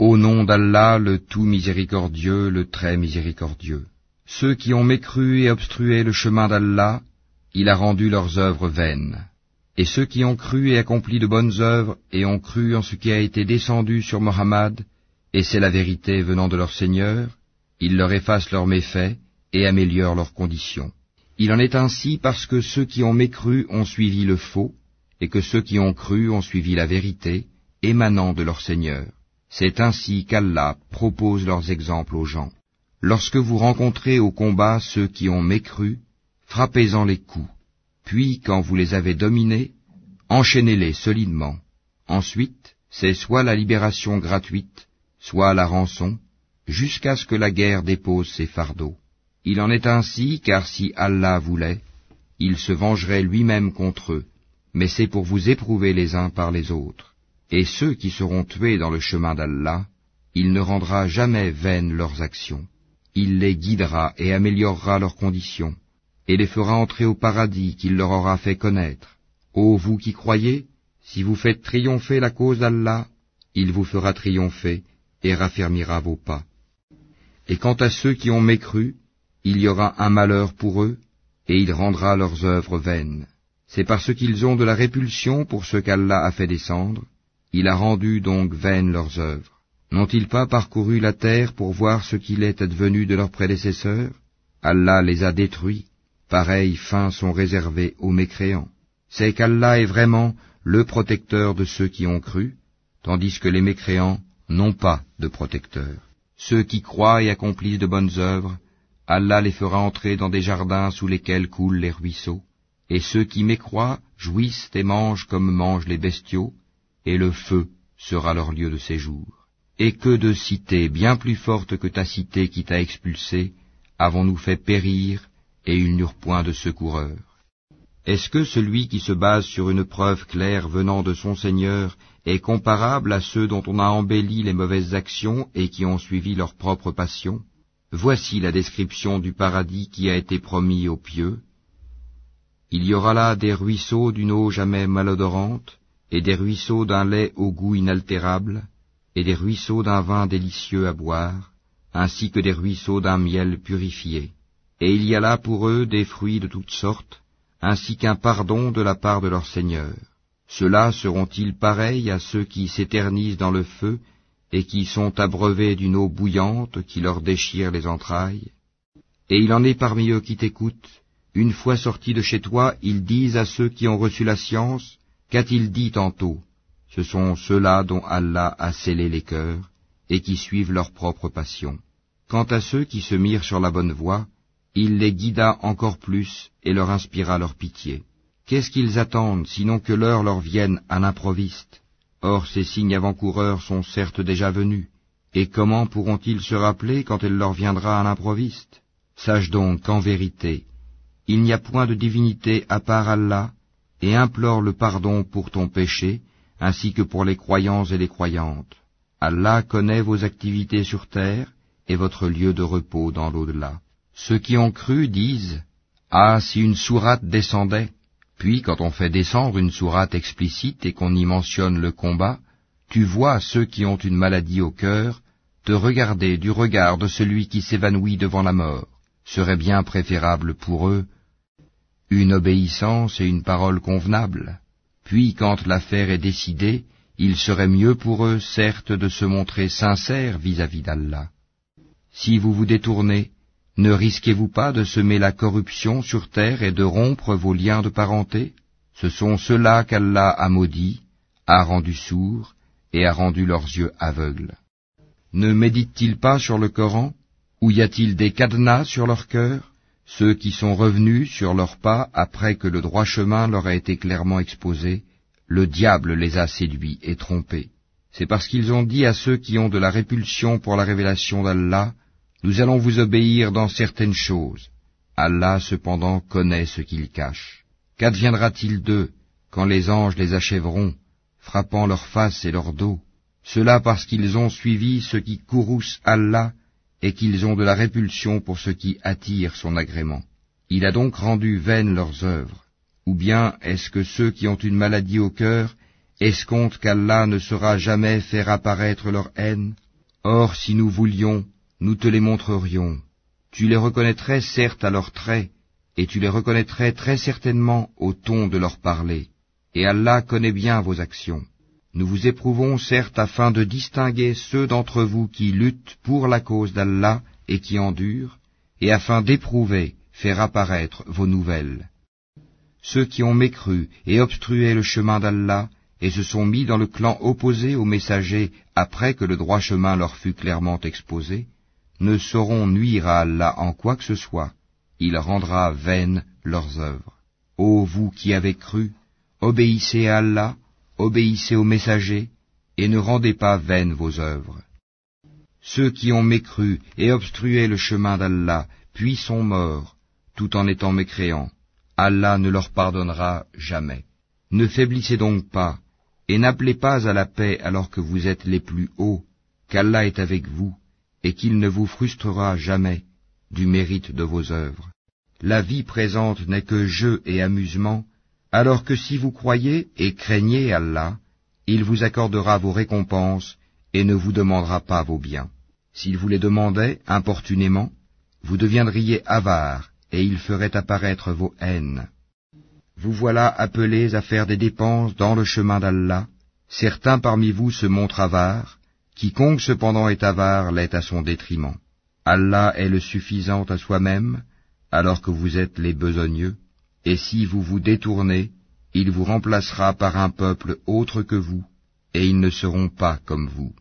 Au nom d'Allah, le tout miséricordieux, le très miséricordieux. Ceux qui ont mécru et obstrué le chemin d'Allah, il a rendu leurs œuvres vaines. Et ceux qui ont cru et accompli de bonnes œuvres et ont cru en ce qui a été descendu sur Mohammed, et c'est la vérité venant de leur Seigneur, il leur efface leurs méfaits et améliore leurs conditions. Il en est ainsi parce que ceux qui ont mécru ont suivi le faux, et que ceux qui ont cru ont suivi la vérité, émanant de leur Seigneur. C'est ainsi qu'Allah propose leurs exemples aux gens. Lorsque vous rencontrez au combat ceux qui ont mécru, frappez-en les coups, puis quand vous les avez dominés, enchaînez-les solidement. Ensuite, c'est soit la libération gratuite, soit la rançon, jusqu'à ce que la guerre dépose ses fardeaux. Il en est ainsi, car si Allah voulait, il se vengerait lui-même contre eux, mais c'est pour vous éprouver les uns par les autres. Et ceux qui seront tués dans le chemin d'Allah, il ne rendra jamais vaines leurs actions. Il les guidera et améliorera leurs conditions, et les fera entrer au paradis qu'il leur aura fait connaître. Ô vous qui croyez, si vous faites triompher la cause d'Allah, il vous fera triompher et raffermira vos pas. Et quant à ceux qui ont mécru, il y aura un malheur pour eux, et il rendra leurs œuvres vaines. C'est parce qu'ils ont de la répulsion pour ce qu'Allah a fait descendre, il a rendu donc vaines leurs œuvres. N'ont-ils pas parcouru la terre pour voir ce qu'il est advenu de leurs prédécesseurs? Allah les a détruits, pareilles fins sont réservées aux mécréants. C'est qu'Allah est vraiment le protecteur de ceux qui ont cru, tandis que les mécréants n'ont pas de protecteur. Ceux qui croient et accomplissent de bonnes œuvres, Allah les fera entrer dans des jardins sous lesquels coulent les ruisseaux, et ceux qui mécroient jouissent et mangent comme mangent les bestiaux, et le feu sera leur lieu de séjour. Et que de cités bien plus fortes que ta cité qui t'a expulsé avons-nous fait périr, et ils n'eurent point de secoureur. Est-ce que celui qui se base sur une preuve claire venant de son Seigneur est comparable à ceux dont on a embelli les mauvaises actions et qui ont suivi leur propre passion? Voici la description du paradis qui a été promis aux pieux. Il y aura là des ruisseaux d'une eau jamais malodorante, et des ruisseaux d'un lait au goût inaltérable, et des ruisseaux d'un vin délicieux à boire, ainsi que des ruisseaux d'un miel purifié. Et il y a là pour eux des fruits de toutes sortes, ainsi qu'un pardon de la part de leur Seigneur. Ceux-là seront-ils pareils à ceux qui s'éternisent dans le feu et qui sont abreuvés d'une eau bouillante qui leur déchire les entrailles? Et il en est parmi eux qui t'écoutent. Une fois sortis de chez toi, ils disent à ceux qui ont reçu la science, qu'a-t-il dit tantôt? Ce sont ceux-là dont Allah a scellé les cœurs, et qui suivent leur propre passion. Quant à ceux qui se mirent sur la bonne voie, il les guida encore plus et leur inspira leur pitié. Qu'est-ce qu'ils attendent sinon que l'heure leur vienne à l'improviste? Or ces signes avant-coureurs sont certes déjà venus, et comment pourront-ils se rappeler quand elle leur viendra à l'improviste? Sache donc qu'en vérité, il n'y a point de divinité à part Allah, et implore le pardon pour ton péché, ainsi que pour les croyants et les croyantes. Allah connaît vos activités sur terre et votre lieu de repos dans l'au-delà. Ceux qui ont cru disent, Ah, si une sourate descendait puis, quand on fait descendre une sourate explicite et qu'on y mentionne le combat, tu vois ceux qui ont une maladie au cœur te regarder du regard de celui qui s'évanouit devant la mort. Serait bien préférable pour eux une obéissance et une parole convenable. Puis, quand l'affaire est décidée, il serait mieux pour eux, certes, de se montrer sincères vis-à-vis d'Allah. Si vous vous détournez, ne risquez-vous pas de semer la corruption sur terre et de rompre vos liens de parenté? Ce sont ceux-là qu'Allah a maudits, a rendus sourds et a rendu leurs yeux aveugles. Ne méditent-ils pas sur le Coran? Ou y a-t-il des cadenas sur leur cœur? Ceux qui sont revenus sur leurs pas après que le droit chemin leur a été clairement exposé, le diable les a séduits et trompés. C'est parce qu'ils ont dit à ceux qui ont de la répulsion pour la révélation d'Allah, nous allons vous obéir dans certaines choses. Allah cependant connaît ce qu'ils cachent. Qu'adviendra-t-il d'eux quand les anges les achèveront, frappant leur face et leur dos? Cela parce qu'ils ont suivi ce qui courrouce Allah et qu'ils ont de la répulsion pour ce qui attire son agrément. Il a donc rendu vaines leurs œuvres. Ou bien est-ce que ceux qui ont une maladie au cœur escomptent qu'Allah ne saura jamais faire apparaître leur haine? Or si nous voulions, nous te les montrerions. Tu les reconnaîtrais certes à leurs traits, et tu les reconnaîtrais très certainement au ton de leur parler. Et Allah connaît bien vos actions. Nous vous éprouvons certes afin de distinguer ceux d'entre vous qui luttent pour la cause d'Allah et qui endurent, et afin d'éprouver, faire apparaître vos nouvelles. Ceux qui ont mécru et obstrué le chemin d'Allah, et se sont mis dans le clan opposé aux messagers après que le droit chemin leur fut clairement exposé, ne sauront nuire à Allah en quoi que ce soit. Il rendra vaines leurs œuvres. Ô vous qui avez cru, obéissez à Allah, obéissez aux messagers, et ne rendez pas vaines vos œuvres. Ceux qui ont mécru et obstrué le chemin d'Allah, puis sont morts, tout en étant mécréants, Allah ne leur pardonnera jamais. Ne faiblissez donc pas, et n'appelez pas à la paix alors que vous êtes les plus hauts, qu'Allah est avec vous, et qu'il ne vous frustrera jamais du mérite de vos œuvres. La vie présente n'est que jeu et amusement, alors que si vous croyez et craignez Allah, il vous accordera vos récompenses et ne vous demandera pas vos biens. S'il vous les demandait importunément, vous deviendriez avare et il ferait apparaître vos haines. Vous voilà appelés à faire des dépenses dans le chemin d'Allah. Certains parmi vous se montrent avares, quiconque cependant est avare l'est à son détriment. Allah est le suffisant à soi-même, alors que vous êtes les besogneux. Et si vous vous détournez, il vous remplacera par un peuple autre que vous, et ils ne seront pas comme vous.